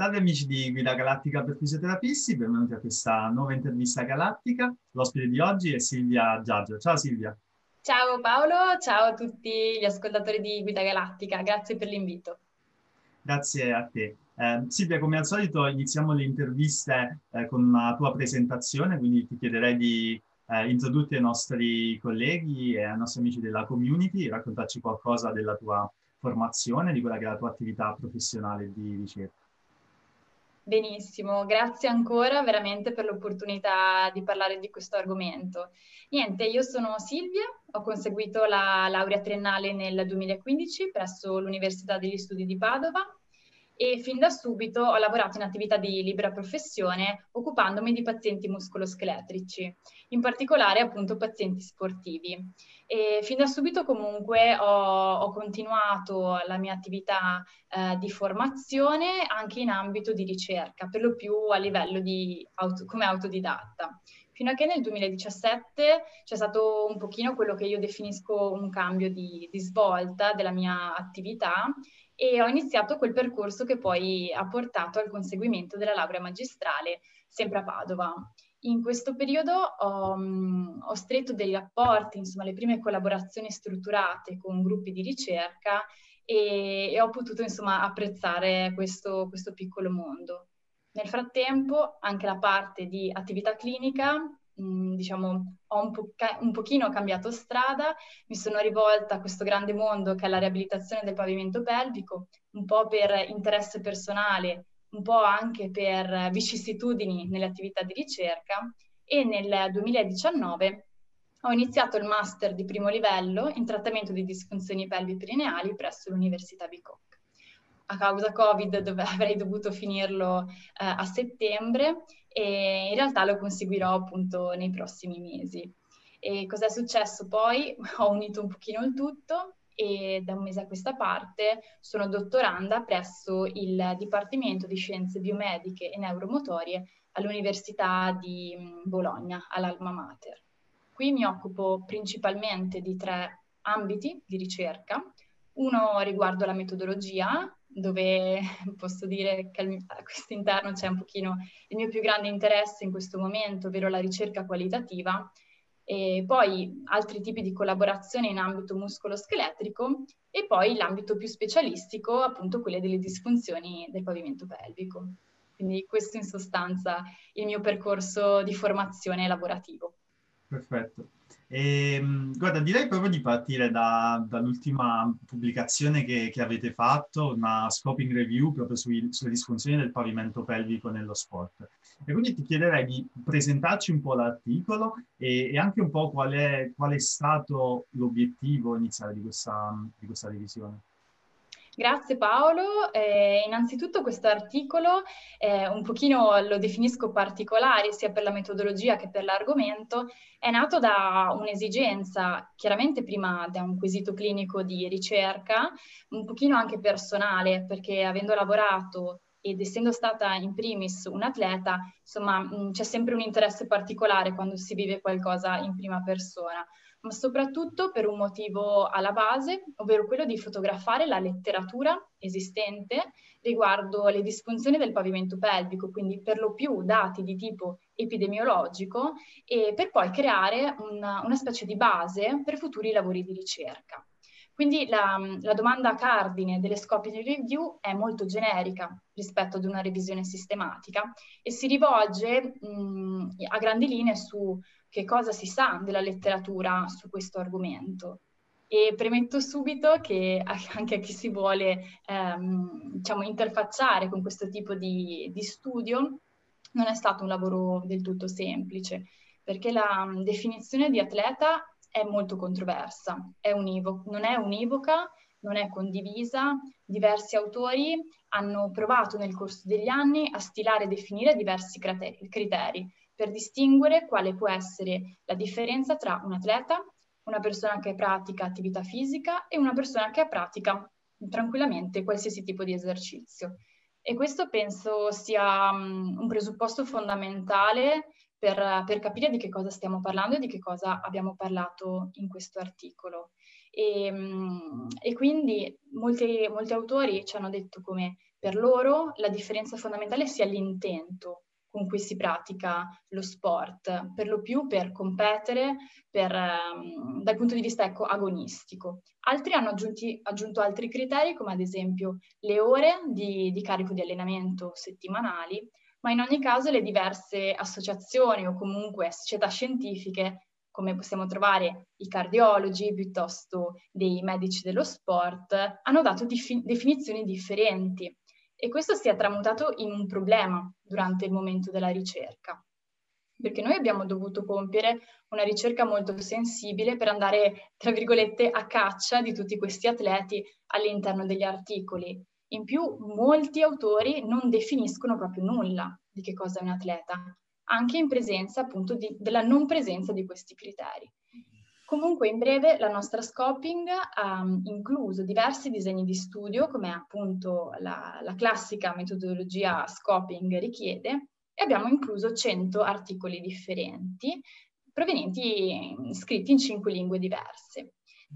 Salve amici di Guida Galattica per Fisioterapisti, benvenuti a questa nuova intervista galattica. L'ospite di oggi è Silvia Giaggio. Ciao Silvia. Ciao Paolo, ciao a tutti gli ascoltatori di Guida Galattica, grazie per l'invito. Grazie a te. Eh, Silvia, come al solito iniziamo le interviste eh, con una tua presentazione, quindi ti chiederei di eh, introdurti ai nostri colleghi e ai nostri amici della community, raccontarci qualcosa della tua formazione, di quella che è la tua attività professionale di ricerca. Benissimo, grazie ancora veramente per l'opportunità di parlare di questo argomento. Niente, io sono Silvia, ho conseguito la laurea triennale nel 2015 presso l'Università degli Studi di Padova e fin da subito ho lavorato in attività di libera professione occupandomi di pazienti muscoloscheletrici, in particolare appunto pazienti sportivi. E fin da subito comunque ho, ho continuato la mia attività eh, di formazione anche in ambito di ricerca, per lo più a livello di auto, come autodidatta fino a che nel 2017 c'è stato un pochino quello che io definisco un cambio di, di, svolta della mia attività e ho iniziato quel percorso che poi ha portato al conseguimento della laurea magistrale sempre a Padova. In questo periodo ho, mm, ho stretto dei rapporti, insomma le prime collaborazioni strutturate con gruppi di ricerca e, e ho potuto insomma apprezzare questo, questo piccolo mondo. Nel frattempo anche la parte di attività clinica Mm, diciamo, ho un, po- un pochino cambiato strada, mi sono rivolta a questo grande mondo che è la riabilitazione del pavimento pelvico, un po' per interesse personale, un po' anche per vicissitudini nelle attività di ricerca e nel 2019 ho iniziato il master di primo livello in trattamento di disfunzioni pelvi-perineali presso l'Università Bicocca a causa Covid dove avrei dovuto finirlo eh, a settembre e in realtà lo conseguirò appunto nei prossimi mesi. E cos'è successo poi? Ho unito un pochino il tutto e da un mese a questa parte sono dottoranda presso il Dipartimento di Scienze Biomediche e Neuromotorie all'Università di Bologna, all'Alma Mater. Qui mi occupo principalmente di tre ambiti di ricerca. Uno riguardo la metodologia, dove posso dire che a questo interno c'è un pochino il mio più grande interesse in questo momento, ovvero la ricerca qualitativa, e poi altri tipi di collaborazione in ambito muscolo-scheletrico e poi l'ambito più specialistico, appunto quelle delle disfunzioni del pavimento pelvico. Quindi questo in sostanza il mio percorso di formazione lavorativo. Perfetto. E, ehm, guarda, direi proprio di partire da, dall'ultima pubblicazione che, che, avete fatto, una scoping review proprio sui, sulle disfunzioni del pavimento pelvico nello sport. E quindi ti chiederei di presentarci un po' l'articolo e, e anche un po' qual è, qual è stato l'obiettivo iniziale di questa, di questa revisione. Grazie Paolo. Eh, innanzitutto questo articolo eh, un pochino lo definisco particolare sia per la metodologia che per l'argomento, è nato da un'esigenza, chiaramente prima da un quesito clinico di ricerca, un pochino anche personale, perché avendo lavorato ed essendo stata in primis un atleta, insomma, mh, c'è sempre un interesse particolare quando si vive qualcosa in prima persona ma soprattutto per un motivo alla base, ovvero quello di fotografare la letteratura esistente riguardo le disfunzioni del pavimento pelvico, quindi per lo più dati di tipo epidemiologico, e per poi creare una, una specie di base per futuri lavori di ricerca. Quindi la, la, domanda cardine delle scoping review è molto generica rispetto ad una revisione sistematica e si rivolge mh, a grandi linee su che cosa si sa della letteratura su questo argomento. E premetto subito che anche a chi si vuole ehm, diciamo, interfacciare con questo tipo di, di studio non è stato un lavoro del tutto semplice, perché la um, definizione di atleta è molto controversa, è univoca, non è univoca, non è condivisa. Diversi autori hanno provato nel corso degli anni a stilare e definire diversi criteri, per distinguere quale può essere la differenza tra un atleta, una persona che pratica attività fisica e una persona che pratica tranquillamente qualsiasi tipo di esercizio. E questo penso sia um, un presupposto fondamentale per, per, capire di che cosa stiamo parlando e di che cosa abbiamo parlato in questo articolo. E, mm, e quindi molti, molti autori ci hanno detto come per loro la differenza fondamentale sia l'intento con cui si pratica lo sport, per lo più per competere per, um, dal punto di vista ecco, agonistico. Altri hanno aggiunti, aggiunto altri criteri, come ad esempio le ore di, di carico di allenamento settimanali, ma in ogni caso le diverse associazioni o comunque società scientifiche come possiamo trovare i cardiologi piuttosto dei medici dello sport, hanno dato dif- definizioni differenti e questo si è tramutato in un problema durante il momento della ricerca, perché noi abbiamo dovuto compiere una ricerca molto sensibile per andare, tra virgolette, a caccia di tutti questi atleti all'interno degli articoli. In più, molti autori non definiscono proprio nulla di che cosa è un atleta, anche in presenza appunto di, della non presenza di questi criteri. Comunque in breve la nostra scoping ha mm, incluso diversi disegni di studio, come appunto la, la classica metodologia scoping richiede, e abbiamo incluso 100 articoli differenti, provenienti, mm, scritti in cinque lingue diverse.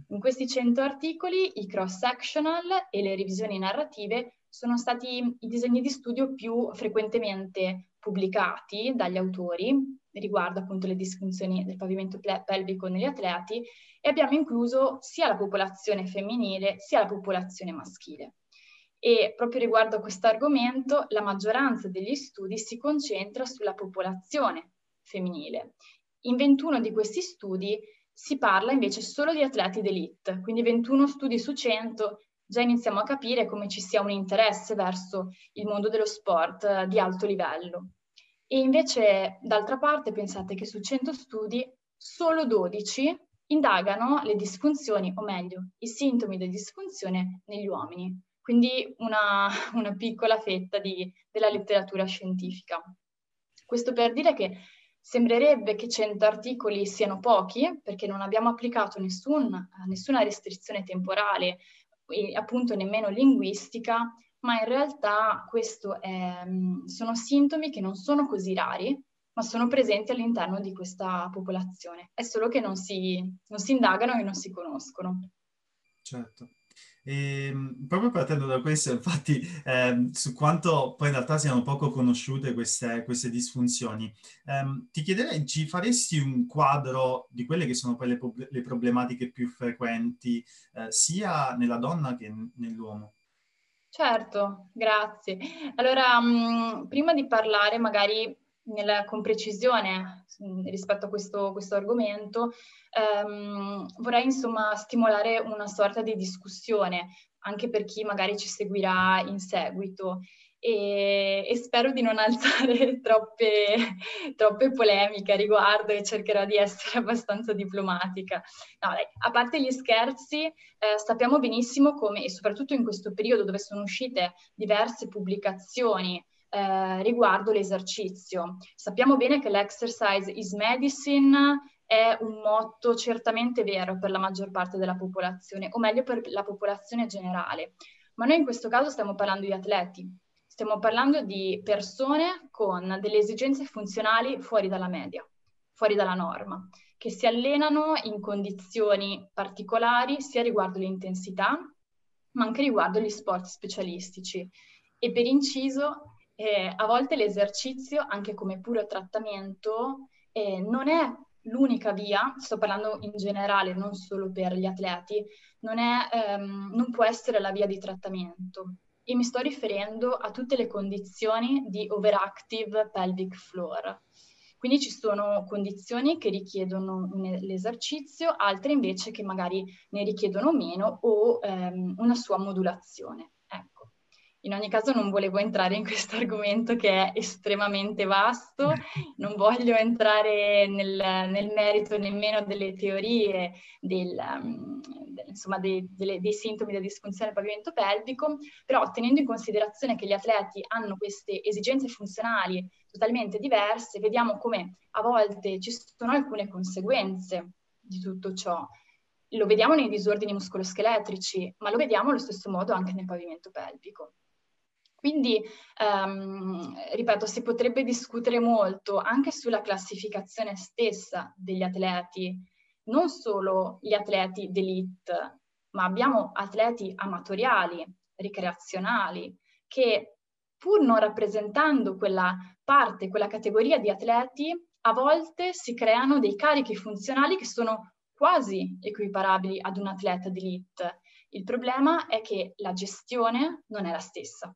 In questi 100 articoli i cross-sectional e le revisioni narrative sono stati i disegni di studio più frequentemente pubblicati dagli autori riguardo appunto le disfunzioni del pavimento pelvico negli atleti e abbiamo incluso sia la popolazione femminile sia la popolazione maschile. E proprio riguardo a questo argomento, la maggioranza degli studi si concentra sulla popolazione femminile. In 21 di questi studi si parla invece solo di atleti d'elite, quindi 21 studi su 100 già iniziamo a capire come ci sia un interesse verso il mondo dello sport eh, di alto livello. E invece, d'altra parte, pensate che su 100 studi solo 12 indagano le disfunzioni, o meglio, i sintomi di disfunzione negli uomini, quindi una, una piccola fetta di, della letteratura scientifica. Questo per dire che sembrerebbe che 100 articoli siano pochi, perché non abbiamo applicato nessun, nessuna restrizione temporale appunto nemmeno linguistica, ma in realtà questo è, mm, sono sintomi che non sono così rari, ma sono presenti all'interno di questa popolazione. È solo che non si, non si indagano e non si conoscono. Certo. E, ehm, proprio partendo da questo, infatti, eh, su quanto poi in realtà siano poco conosciute queste, queste disfunzioni, ehm, ti chiederei, ci faresti un quadro di quelle che sono poi le, le problematiche più frequenti, eh, sia nella donna che nell'uomo? Certo, grazie. Allora, mh, prima di parlare magari nella, con precisione mh, rispetto a questo, questo argomento, ehm, vorrei insomma stimolare una sorta di discussione anche per chi magari ci seguirà in seguito e, e spero di non alzare troppe, troppe polemiche a riguardo e cercherò di essere abbastanza diplomatica. No, dai, a parte gli scherzi, eh, sappiamo benissimo come, e soprattutto in questo periodo dove sono uscite diverse pubblicazioni eh, riguardo l'esercizio. Sappiamo bene che l'exercise is medicine è un motto certamente vero per la maggior parte della popolazione, o meglio per la popolazione generale. Ma noi in questo caso stiamo parlando di atleti, Stiamo parlando di persone con delle esigenze funzionali fuori dalla media, fuori dalla norma, che si allenano in condizioni particolari sia riguardo l'intensità, ma anche riguardo gli sport specialistici. E per inciso, eh, a volte l'esercizio, anche come puro trattamento, eh, non è l'unica via, sto parlando in generale, non solo per gli atleti, non, è, ehm, non può essere la via di trattamento e mi sto riferendo a tutte le condizioni di overactive pelvic floor. Quindi ci sono condizioni che richiedono l'esercizio, altre invece che magari ne richiedono meno o ehm, una sua modulazione. In ogni caso non volevo entrare in questo argomento che è estremamente vasto, non voglio entrare nel, nel merito nemmeno delle teorie del, insomma, dei, delle, dei sintomi della disfunzione del pavimento pelvico, però tenendo in considerazione che gli atleti hanno queste esigenze funzionali totalmente diverse, vediamo come a volte ci sono alcune conseguenze di tutto ciò. Lo vediamo nei disordini muscoloscheletrici, ma lo vediamo allo stesso modo anche nel pavimento pelvico. Quindi, um, ripeto, si potrebbe discutere molto anche sulla classificazione stessa degli atleti non solo gli atleti d'elite, ma abbiamo atleti amatoriali, ricreazionali, che pur non rappresentando quella parte, quella categoria di atleti, a volte si creano dei carichi funzionali che sono quasi equiparabili ad un atleta d'elite. Il problema è che la gestione non è la stessa.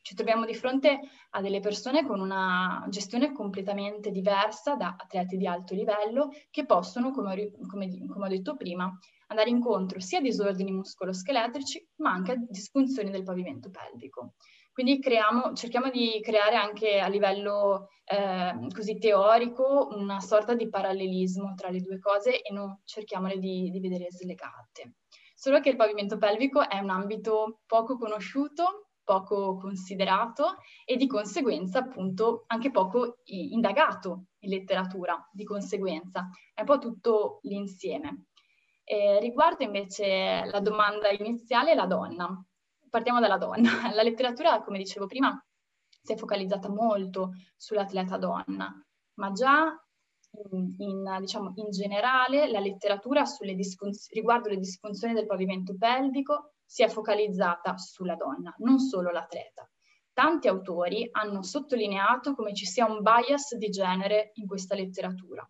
Ci troviamo di fronte a delle persone con una gestione completamente diversa da atleti di alto livello che possono, come, come, come ho detto prima, andare incontro sia a disordini muscoloscheletrici ma anche a disfunzioni del pavimento pelvico. Quindi creiamo, cerchiamo di creare anche a livello eh, così teorico una sorta di parallelismo tra le due cose e non cerchiamole di, di vedere slegate. Solo che il pavimento pelvico è un ambito poco conosciuto poco considerato e di conseguenza appunto anche poco indagato in letteratura, di conseguenza. È un po' tutto l'insieme. Eh, riguardo invece la domanda iniziale, la donna. Partiamo dalla donna. La letteratura, come dicevo prima, si è focalizzata molto sull'atleta donna, ma già in, in, diciamo, in generale la letteratura riguardo le disfunzioni del pavimento pelvico si è focalizzata sulla donna, non solo l'atleta. Tanti autori hanno sottolineato come ci sia un bias di genere in questa letteratura.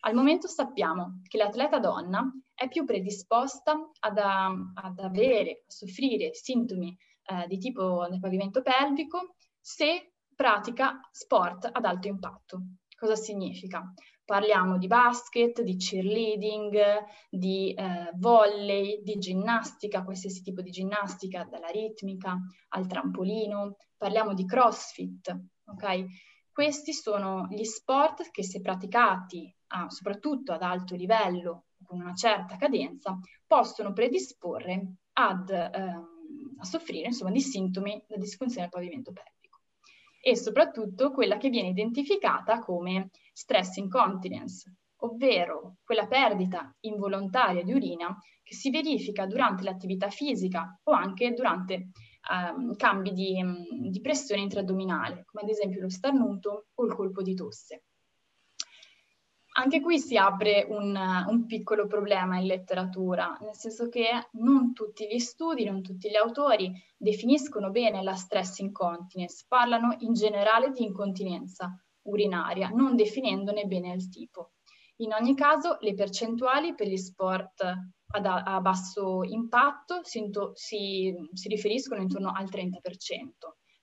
Al momento sappiamo che l'atleta donna è più predisposta ad, ad avere, a soffrire sintomi eh, di tipo del pavimento pelvico se pratica sport ad alto impatto. Cosa significa? Parliamo di basket, di cheerleading, di eh, volley, di ginnastica, qualsiasi tipo di ginnastica, dalla ritmica al trampolino. Parliamo di crossfit, ok? Questi sono gli sport che se praticati ah, soprattutto ad alto livello, con una certa cadenza, possono predisporre ad, ehm, a soffrire insomma, di sintomi da disfunzione del pavimento pelvico e soprattutto quella che viene identificata come stress incontinence, ovvero quella perdita involontaria di urina che si verifica durante l'attività fisica o anche durante um, cambi di, di pressione intraaddominale, come ad esempio lo starnuto o il colpo di tosse. Anche qui si apre un, un, piccolo problema in letteratura, nel senso che non tutti gli studi, non tutti gli autori definiscono bene la stress incontinence, parlano in generale di incontinenza urinaria, non definendone bene il tipo. In ogni caso, le percentuali per gli sport ad, a basso impatto si, si, si, riferiscono intorno al 30%.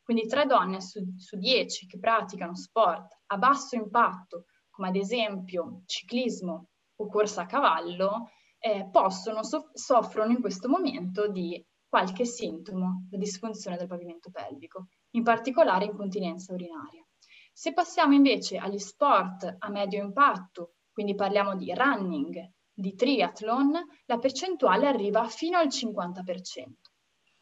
Quindi tre donne su, su 10 che praticano sport a basso impatto come ad esempio ciclismo o corsa a cavallo, eh, possono, so- soffrono in questo momento di qualche sintomo di disfunzione del pavimento pelvico, in particolare incontinenza urinaria. Se passiamo invece agli sport a medio impatto, quindi parliamo di running, di triathlon, la percentuale arriva fino al 50%,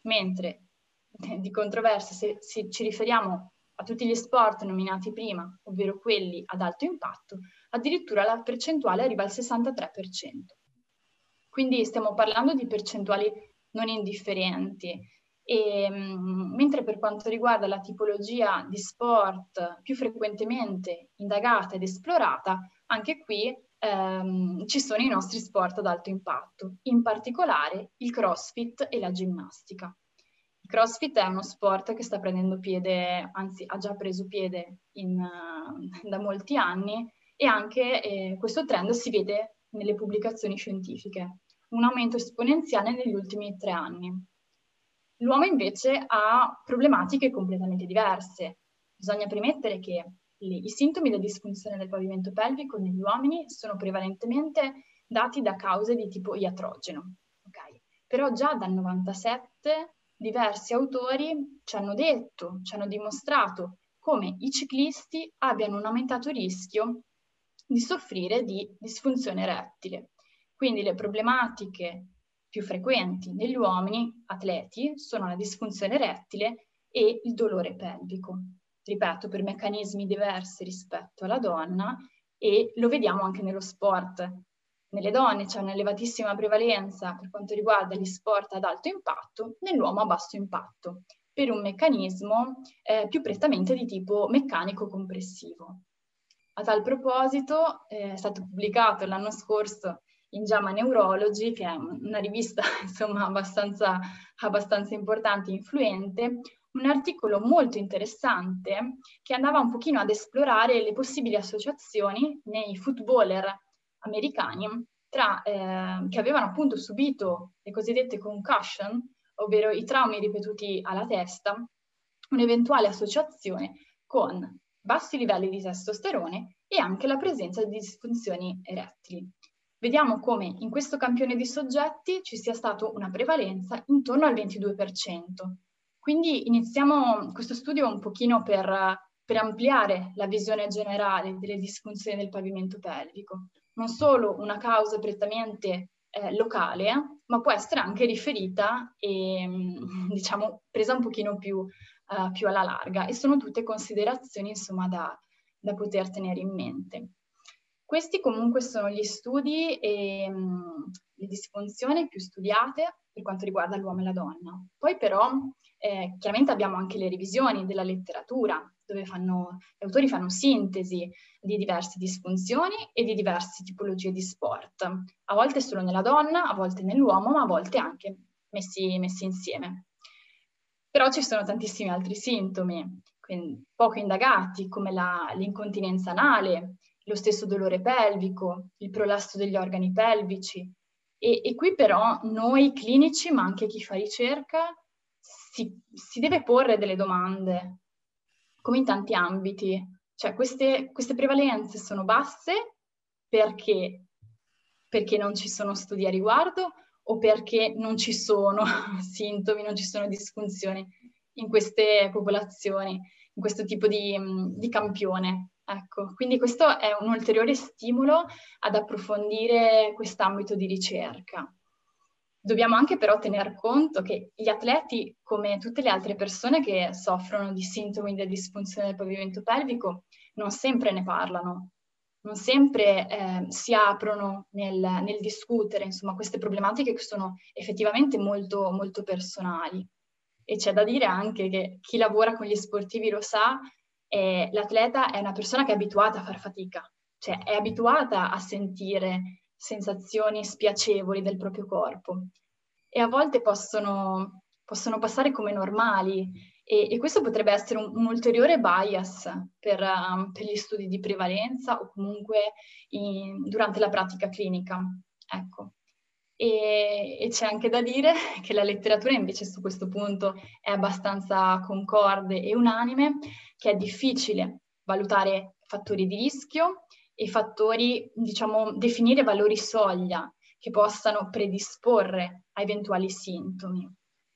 mentre di controversia se, se ci riferiamo a tutti gli sport nominati prima, ovvero quelli ad alto impatto, addirittura la percentuale arriva al 63%. Quindi stiamo parlando di percentuali non indifferenti. E, mm, mentre per quanto riguarda la tipologia di sport più frequentemente indagata ed esplorata, anche qui ehm, ci sono i nostri sport ad alto impatto, in particolare il crossfit e la ginnastica. CrossFit è uno sport che sta prendendo piede, anzi ha già preso piede in, uh, da molti anni e anche eh, questo trend si vede nelle pubblicazioni scientifiche, un aumento esponenziale negli ultimi tre anni. L'uomo invece ha problematiche completamente diverse. Bisogna premettere che le, i sintomi di disfunzione del pavimento pelvico negli uomini sono prevalentemente dati da cause di tipo iatrogeno. Okay? Però già dal 97 diversi autori ci hanno detto, ci hanno dimostrato come i ciclisti abbiano un aumentato rischio di soffrire di disfunzione erettile. Quindi le problematiche più frequenti negli uomini atleti sono la disfunzione erettile e il dolore pelvico. Ripeto, per meccanismi diversi rispetto alla donna e lo vediamo anche nello sport nelle donne c'è un'elevatissima prevalenza per quanto riguarda gli sport ad alto impatto, nell'uomo a basso impatto, per un meccanismo eh, più prettamente di tipo meccanico compressivo. A tal proposito eh, è stato pubblicato l'anno scorso in JAMA Neurology, che è una rivista insomma abbastanza, abbastanza importante e influente, un articolo molto interessante che andava un pochino ad esplorare le possibili associazioni nei footballer americani tra, eh, che avevano appunto subito le cosiddette concussion, ovvero i traumi ripetuti alla testa, un'eventuale associazione con bassi livelli di testosterone e anche la presenza di disfunzioni erettili. Vediamo come in questo campione di soggetti ci sia stata una prevalenza intorno al 22%. Quindi iniziamo questo studio un pochino per, per ampliare la visione generale delle disfunzioni del pavimento pelvico. Non solo una causa prettamente eh, locale, ma può essere anche riferita e diciamo presa un pochino più, uh, più alla larga e sono tutte considerazioni insomma da, da poter tenere in mente. Questi comunque sono gli studi e mh, le disfunzioni più studiate per quanto riguarda l'uomo e la donna. Poi però eh, chiaramente abbiamo anche le revisioni della letteratura, dove fanno, gli autori fanno sintesi di diverse disfunzioni e di diverse tipologie di sport, a volte solo nella donna, a volte nell'uomo, ma a volte anche messi, messi insieme. Però ci sono tantissimi altri sintomi, poco indagati, come la, l'incontinenza anale, lo stesso dolore pelvico, il prolasto degli organi pelvici. E, e qui però noi clinici, ma anche chi fa ricerca, si, si, deve porre delle domande, come in tanti ambiti. Cioè queste, queste prevalenze sono basse perché, perché non ci sono studi a riguardo o perché non ci sono sintomi, non ci sono disfunzioni in queste popolazioni, in questo tipo di, di campione. Ecco, quindi questo è un ulteriore stimolo ad approfondire quest'ambito di ricerca. Dobbiamo anche però tener conto che gli atleti, come tutte le altre persone che soffrono di sintomi di disfunzione del pavimento pelvico, non sempre ne parlano, non sempre eh, si aprono nel, nel, discutere, insomma, queste problematiche che sono effettivamente molto, molto personali. E c'è da dire anche che chi lavora con gli sportivi lo sa, eh, l'atleta è una persona che è abituata a far fatica, cioè è abituata a sentire sensazioni spiacevoli del proprio corpo e a volte possono, possono passare come normali e, e, questo potrebbe essere un, un ulteriore bias per, um, per, gli studi di prevalenza o comunque in, durante la pratica clinica. Ecco. E, e, c'è anche da dire che la letteratura invece su questo punto è abbastanza concorde e unanime, che è difficile valutare fattori di rischio e fattori, diciamo, definire valori soglia che possano predisporre a eventuali sintomi.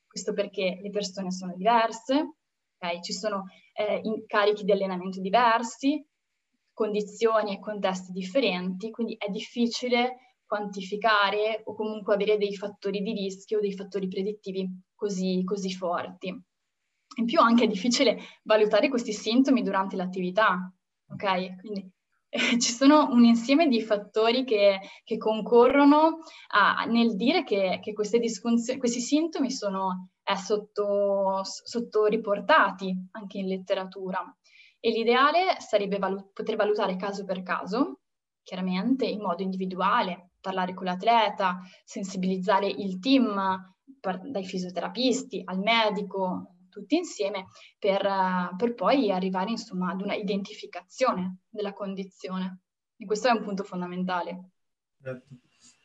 Questo perché le persone sono diverse, okay? ci sono eh, carichi di allenamento diversi, condizioni e contesti differenti, quindi è difficile quantificare o comunque avere dei fattori di rischio, dei fattori predittivi così, così forti. In più anche è difficile valutare questi sintomi durante l'attività, ok? Quindi eh, ci sono un insieme di fattori che, che concorrono a, nel dire che, che questi sintomi sono eh, sotto, sotto anche in letteratura. E l'ideale sarebbe valut- poter valutare caso per caso, chiaramente in modo individuale, parlare con l'atleta, sensibilizzare il team, per, dai fisioterapisti al medico, tutti insieme per, per poi arrivare insomma ad una identificazione della condizione. E questo è un punto fondamentale. Certo.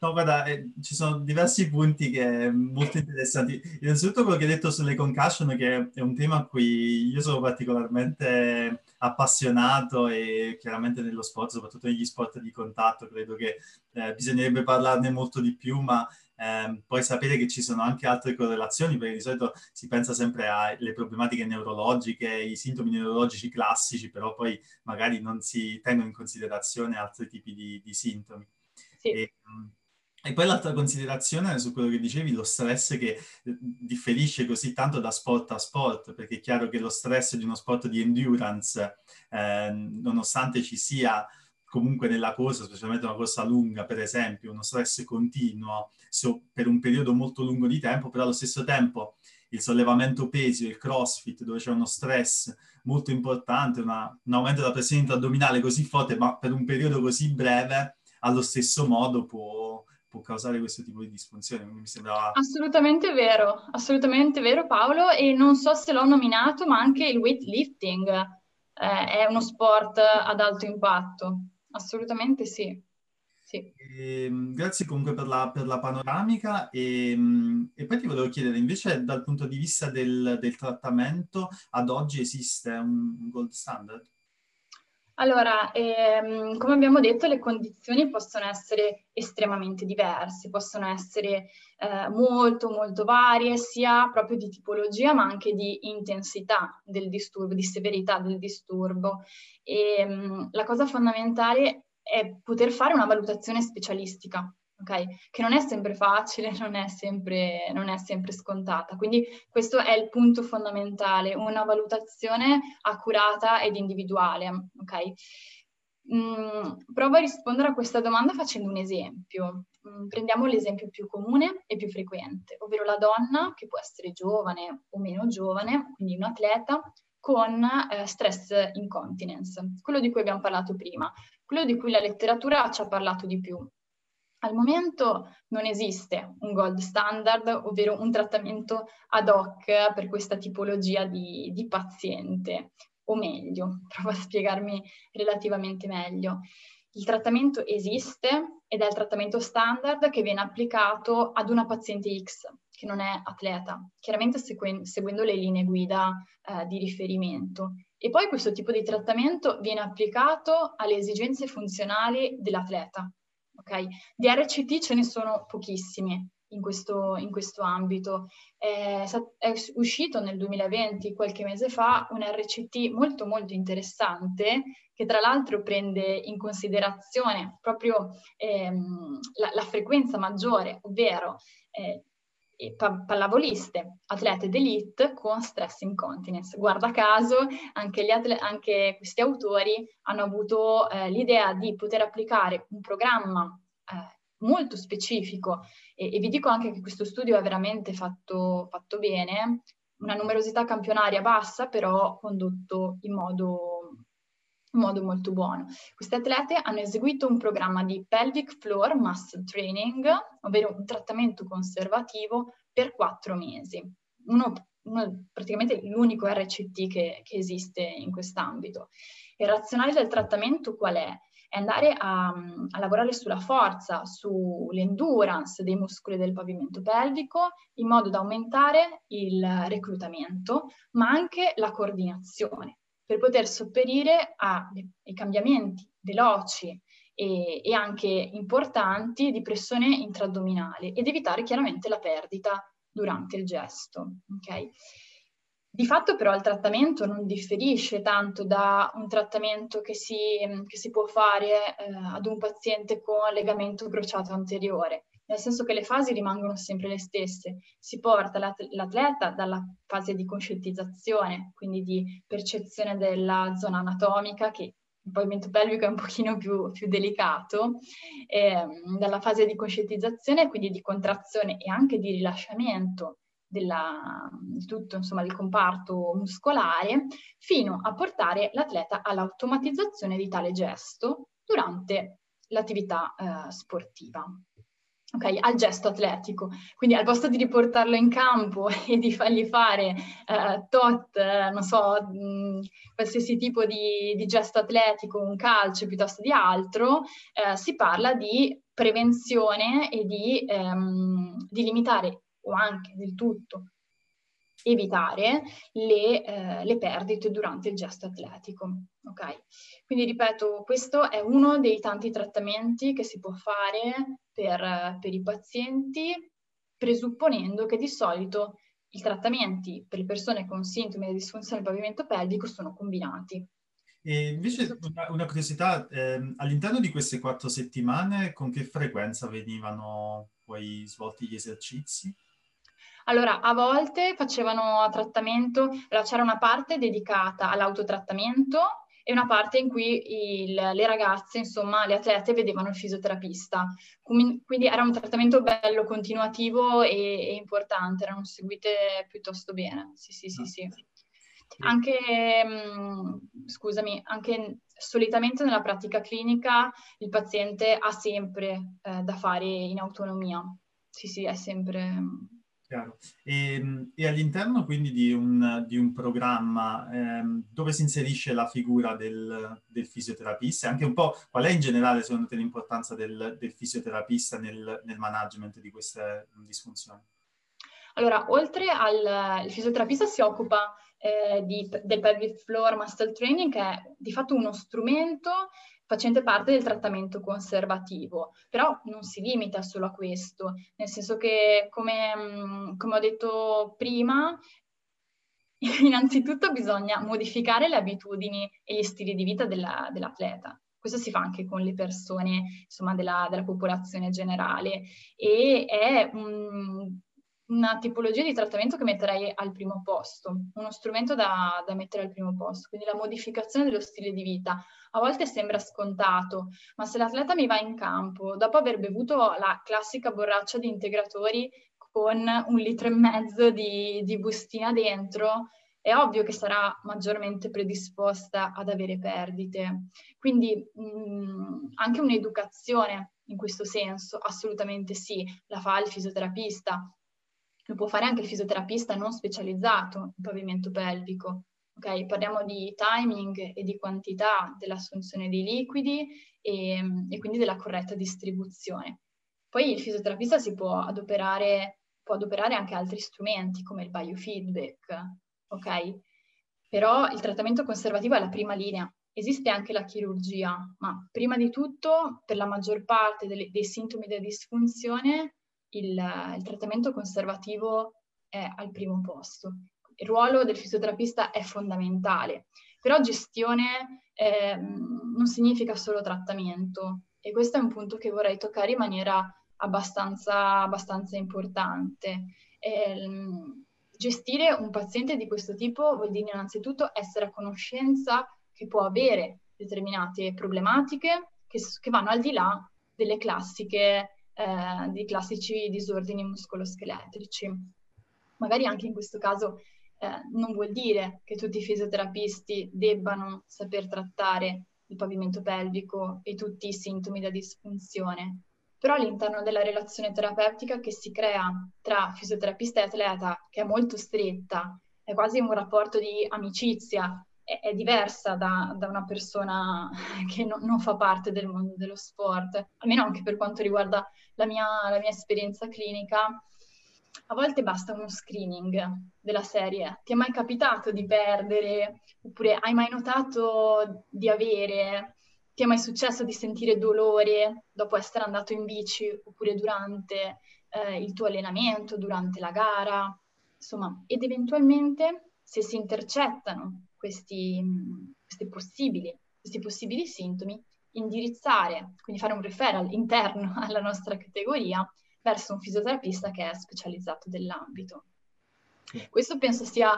No, guarda, eh, ci sono diversi punti che molto interessanti. Innanzitutto quello che hai detto sulle concussion, che è un tema a cui io sono particolarmente appassionato e chiaramente nello sport, soprattutto negli sport di contatto, credo che eh, bisognerebbe parlarne molto di più, ma eh, poi sapere che ci sono anche altre correlazioni, perché di solito si pensa sempre alle problematiche neurologiche, i sintomi neurologici classici, però poi magari non si tengono in considerazione altri tipi di, di sintomi. Sì. E, e poi l'altra considerazione su quello che dicevi, lo stress che eh, differisce così tanto da sport a sport, perché è chiaro che lo stress di uno sport di endurance, eh, nonostante ci sia comunque nella corsa, specialmente una corsa lunga, per esempio, uno stress continuo so, per un periodo molto lungo di tempo, però allo stesso tempo il sollevamento pesi il crossfit, dove c'è uno stress molto importante, una, un aumento della pressione intraaddominale così forte, ma per un periodo così breve, allo stesso modo può, può causare questo tipo di disfunzione. Mi sembra... Assolutamente vero, assolutamente vero Paolo e non so se l'ho nominato, ma anche il weightlifting eh, è uno sport ad alto impatto. Assolutamente sì. sì. E, ehm, grazie comunque per la, per la panoramica e, ehm, e, poi ti volevo chiedere invece dal punto di vista del, del trattamento ad oggi esiste un, un gold standard? Allora, ehm, come abbiamo detto, le condizioni possono essere estremamente diverse, possono essere eh, molto, molto varie, sia proprio di tipologia, ma anche di intensità del disturbo, di severità del disturbo. E, ehm, la cosa fondamentale è poter fare una valutazione specialistica ok? Che non è sempre facile, non è sempre, non è sempre scontata. Quindi questo è il punto fondamentale, una valutazione accurata ed individuale, ok? Mm, provo a rispondere a questa domanda facendo un esempio. Mm, prendiamo l'esempio più comune e più frequente, ovvero la donna che può essere giovane o meno giovane, quindi un atleta con eh, stress incontinence, quello di cui abbiamo parlato prima, quello di cui la letteratura ci ha parlato di più. Al momento non esiste un gold standard, ovvero un trattamento ad hoc per questa tipologia di, di paziente, o meglio, provo a spiegarmi relativamente meglio. Il trattamento esiste ed è il trattamento standard che viene applicato ad una paziente X che non è atleta, chiaramente seguen- seguendo le linee guida eh, di riferimento. E poi questo tipo di trattamento viene applicato alle esigenze funzionali dell'atleta, ok? Di RCT ce ne sono pochissimi in questo, in questo ambito. È, è, uscito nel 2020, qualche mese fa, un RCT molto molto interessante che tra l'altro prende in considerazione proprio ehm, la, la, frequenza maggiore, ovvero eh, pallavoliste, atlete d'elite con stress incontinence. Guarda caso, anche, atle- anche questi autori hanno avuto eh, l'idea di poter applicare un programma eh, molto specifico e, e, vi dico anche che questo studio è veramente fatto, fatto bene, una numerosità campionaria bassa, però condotto in modo in modo molto buono. Queste atlete hanno eseguito un programma di pelvic floor muscle training, ovvero un trattamento conservativo per quattro mesi. Uno, uno, praticamente l'unico RCT che, che esiste in quest'ambito. Il razionale del trattamento qual è? È andare a, a lavorare sulla forza, sull'endurance dei muscoli del pavimento pelvico in modo da aumentare il reclutamento, ma anche la coordinazione per poter sopperire ai cambiamenti veloci e, e, anche importanti di pressione intraaddominale ed evitare chiaramente la perdita durante il gesto. Okay? Di fatto però il trattamento non differisce tanto da un trattamento che si, che si può fare eh, ad un paziente con legamento crociato anteriore nel senso che le fasi rimangono sempre le stesse. Si porta l'atleta dalla fase di conscientizzazione, quindi di percezione della zona anatomica, che il pavimento pelvico è un pochino più, più delicato, eh, dalla fase di conscientizzazione, quindi di contrazione e anche di rilasciamento della, di tutto insomma, il comparto muscolare, fino a portare l'atleta all'automatizzazione di tale gesto durante l'attività eh, sportiva okay, al gesto atletico. Quindi al posto di riportarlo in campo e di fargli fare uh, tot, uh, non so, mh, qualsiasi tipo di, di, gesto atletico, un calcio piuttosto di altro, uh, si parla di prevenzione e di, um, di limitare o anche del tutto evitare le, eh, le, perdite durante il gesto atletico. Okay? Quindi ripeto, questo è uno dei tanti trattamenti che si può fare per, per i pazienti, presupponendo che di solito i trattamenti per le persone con sintomi di disfunzione del pavimento pelvico sono combinati. E invece una, una curiosità, eh, all'interno di queste quattro settimane con che frequenza venivano poi svolti gli esercizi? Allora, a volte facevano trattamento, c'era una parte dedicata all'autotrattamento e una parte in cui il, le ragazze, insomma, le atlete vedevano il fisioterapista. Quindi era un trattamento bello, continuativo e, e importante, erano seguite piuttosto bene. Sì, sì, sì, sì. Anche, mh, scusami, anche solitamente nella pratica clinica il paziente ha sempre eh, da fare in autonomia. Sì, sì, è sempre... E, ehm, e all'interno quindi di un, di un programma ehm, dove si inserisce la figura del, del, fisioterapista anche un po' qual è in generale secondo te l'importanza del, del fisioterapista nel, nel management di queste disfunzioni? Allora, oltre al fisioterapista si occupa eh, di, del pelvic floor muscle training, che è di fatto uno strumento facente parte del trattamento conservativo, però non si limita solo a questo, nel senso che, come, mm, come ho detto prima, innanzitutto bisogna modificare le abitudini e gli stili di vita della, dell'atleta. Questo si fa anche con le persone, insomma, della, della popolazione generale e è un, una tipologia di trattamento che metterei al primo posto, uno strumento da, da, mettere al primo posto, quindi la modificazione dello stile di vita. A volte sembra scontato, ma se l'atleta mi va in campo dopo aver bevuto la classica borraccia di integratori con un litro e mezzo di, di bustina dentro, è ovvio che sarà maggiormente predisposta ad avere perdite. Quindi mh, anche un'educazione in questo senso, assolutamente sì, la fa il fisioterapista, lo può fare anche il fisioterapista non specializzato in pavimento pelvico. Okay? Parliamo di timing e di quantità dell'assunzione dei liquidi e, e, quindi della corretta distribuzione. Poi il fisioterapista si può adoperare, può adoperare anche altri strumenti come il biofeedback, ok? Però il trattamento conservativo è la prima linea. Esiste anche la chirurgia, ma prima di tutto, per la maggior parte delle, dei sintomi della disfunzione, il, il trattamento conservativo è al primo posto. Il ruolo del fisioterapista è fondamentale, però gestione eh, non significa solo trattamento e questo è un punto che vorrei toccare in maniera abbastanza, abbastanza importante. Eh, gestire un paziente di questo tipo vuol dire innanzitutto essere a conoscenza che può avere determinate problematiche che, che vanno al di là delle classiche eh, dei classici disordini muscoloscheletrici. Magari anche in questo caso eh, non vuol dire che tutti i fisioterapisti debbano saper trattare il pavimento pelvico e tutti i sintomi da disfunzione, però all'interno della relazione terapeutica che si crea tra fisioterapista e atleta, che è molto stretta, è quasi un rapporto di amicizia è, è diversa da, da, una persona che no, non fa parte del mondo dello sport, almeno anche per quanto riguarda la mia, la mia esperienza clinica. A volte basta uno screening della serie. Ti è mai capitato di perdere? Oppure hai mai notato di avere? Ti è mai successo di sentire dolore dopo essere andato in bici oppure durante eh, il tuo allenamento, durante la gara? Insomma, ed eventualmente se si intercettano questi, questi, possibili, questi possibili sintomi, indirizzare, quindi fare un referral interno alla nostra categoria verso un fisioterapista che è specializzato dell'ambito. Questo penso sia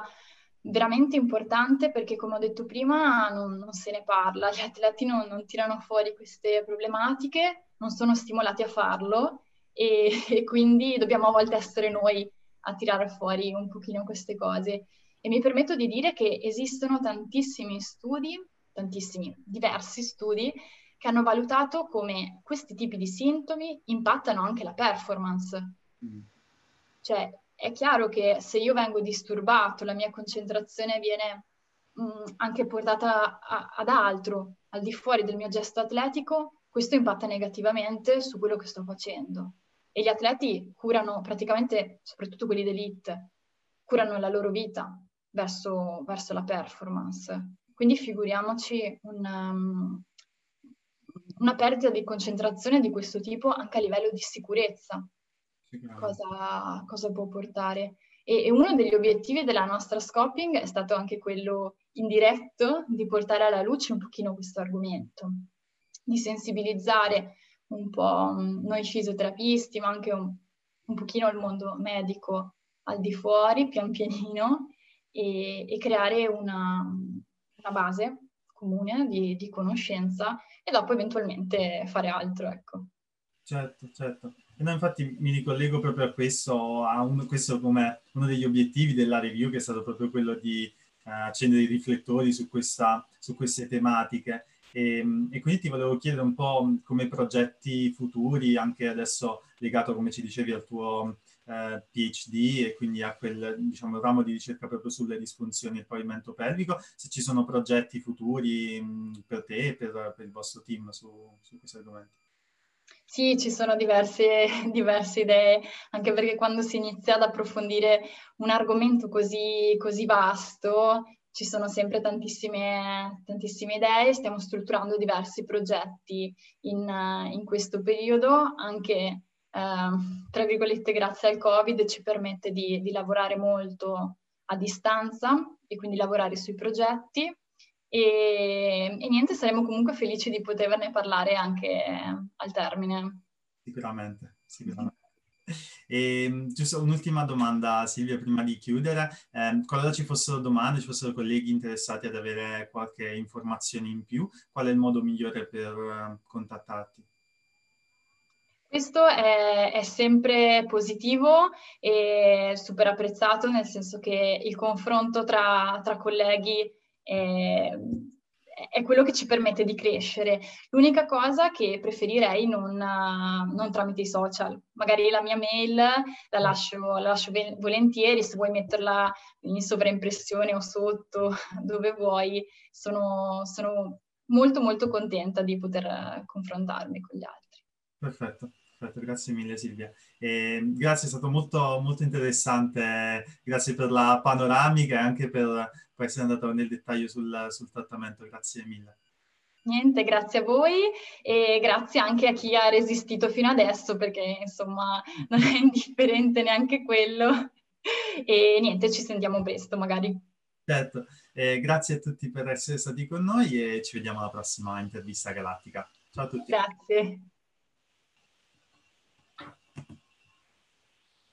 veramente importante perché, come ho detto prima, non, non se ne parla, gli atleti non, non, tirano fuori queste problematiche, non sono stimolati a farlo e, e quindi dobbiamo a volte essere noi a tirare fuori un pochino queste cose. E mi permetto di dire che esistono tantissimi studi, tantissimi, diversi studi, che hanno valutato come questi tipi di sintomi impattano anche la performance. Mm. Cioè, è chiaro che se io vengo disturbato, la mia concentrazione viene mh, mm, anche portata a, ad altro, al di fuori del mio gesto atletico, questo impatta negativamente su quello che sto facendo. E gli atleti curano praticamente, soprattutto quelli d'elite, curano la loro vita, verso, verso la performance. Quindi figuriamoci una, um, una perdita di concentrazione di questo tipo anche a livello di sicurezza. Cosa, cosa, può portare? E, e, uno degli obiettivi della nostra scoping è stato anche quello indiretto di portare alla luce un pochino questo argomento, di sensibilizzare un po' noi fisioterapisti, ma anche un, un pochino il mondo medico al di fuori, pian pianino, e, e creare una, una, base comune di, di, conoscenza e dopo eventualmente fare altro, ecco. Certo, certo. E no, infatti mi ricollego proprio a questo, a un, questo come uno degli obiettivi della review che è stato proprio quello di uh, accendere i riflettori su, questa, su queste tematiche. E, e, quindi ti volevo chiedere un po' come progetti futuri, anche adesso legato, come ci dicevi, al tuo eh, PhD e quindi a quel diciamo, ramo di ricerca proprio sulle disfunzioni del pavimento pelvico, se ci sono progetti futuri mh, per te e per, per, il vostro team su, su questi argomenti. Sì, ci sono diverse, diverse, idee, anche perché quando si inizia ad approfondire un argomento così, così vasto, ci sono sempre tantissime, tantissime, idee, stiamo strutturando diversi progetti in, in questo periodo, anche tra virgolette grazie al Covid ci permette di, di lavorare molto a distanza e quindi lavorare sui progetti e, e, niente, saremo comunque felici di poterne parlare anche al termine. Sicuramente, sicuramente. E, giusto un'ultima domanda Silvia prima di chiudere, eh, qualora ci fossero domande, ci fossero colleghi interessati ad avere qualche informazione in più, qual è il modo migliore per uh, contattarti? Questo è, è, sempre positivo e super apprezzato, nel senso che il confronto tra, tra colleghi è, è, quello che ci permette di crescere. L'unica cosa che preferirei non, non tramite i social. Magari la mia mail la lascio, la lascio volentieri, se vuoi metterla in sovraimpressione o sotto, dove vuoi, sono, sono molto molto contenta di poter confrontarmi con gli altri. Perfetto. Perfetto, grazie mille Silvia. E grazie, è stato molto, molto interessante, grazie per la panoramica e anche per, per essere andato nel dettaglio sul, sul trattamento, grazie mille. Niente, grazie a voi e grazie anche a chi ha resistito fino adesso perché insomma non è indifferente neanche quello. E niente, ci sentiamo presto magari. Certo, eh, grazie a tutti per essere stati con noi e ci vediamo alla prossima intervista galattica. Ciao a tutti. Grazie.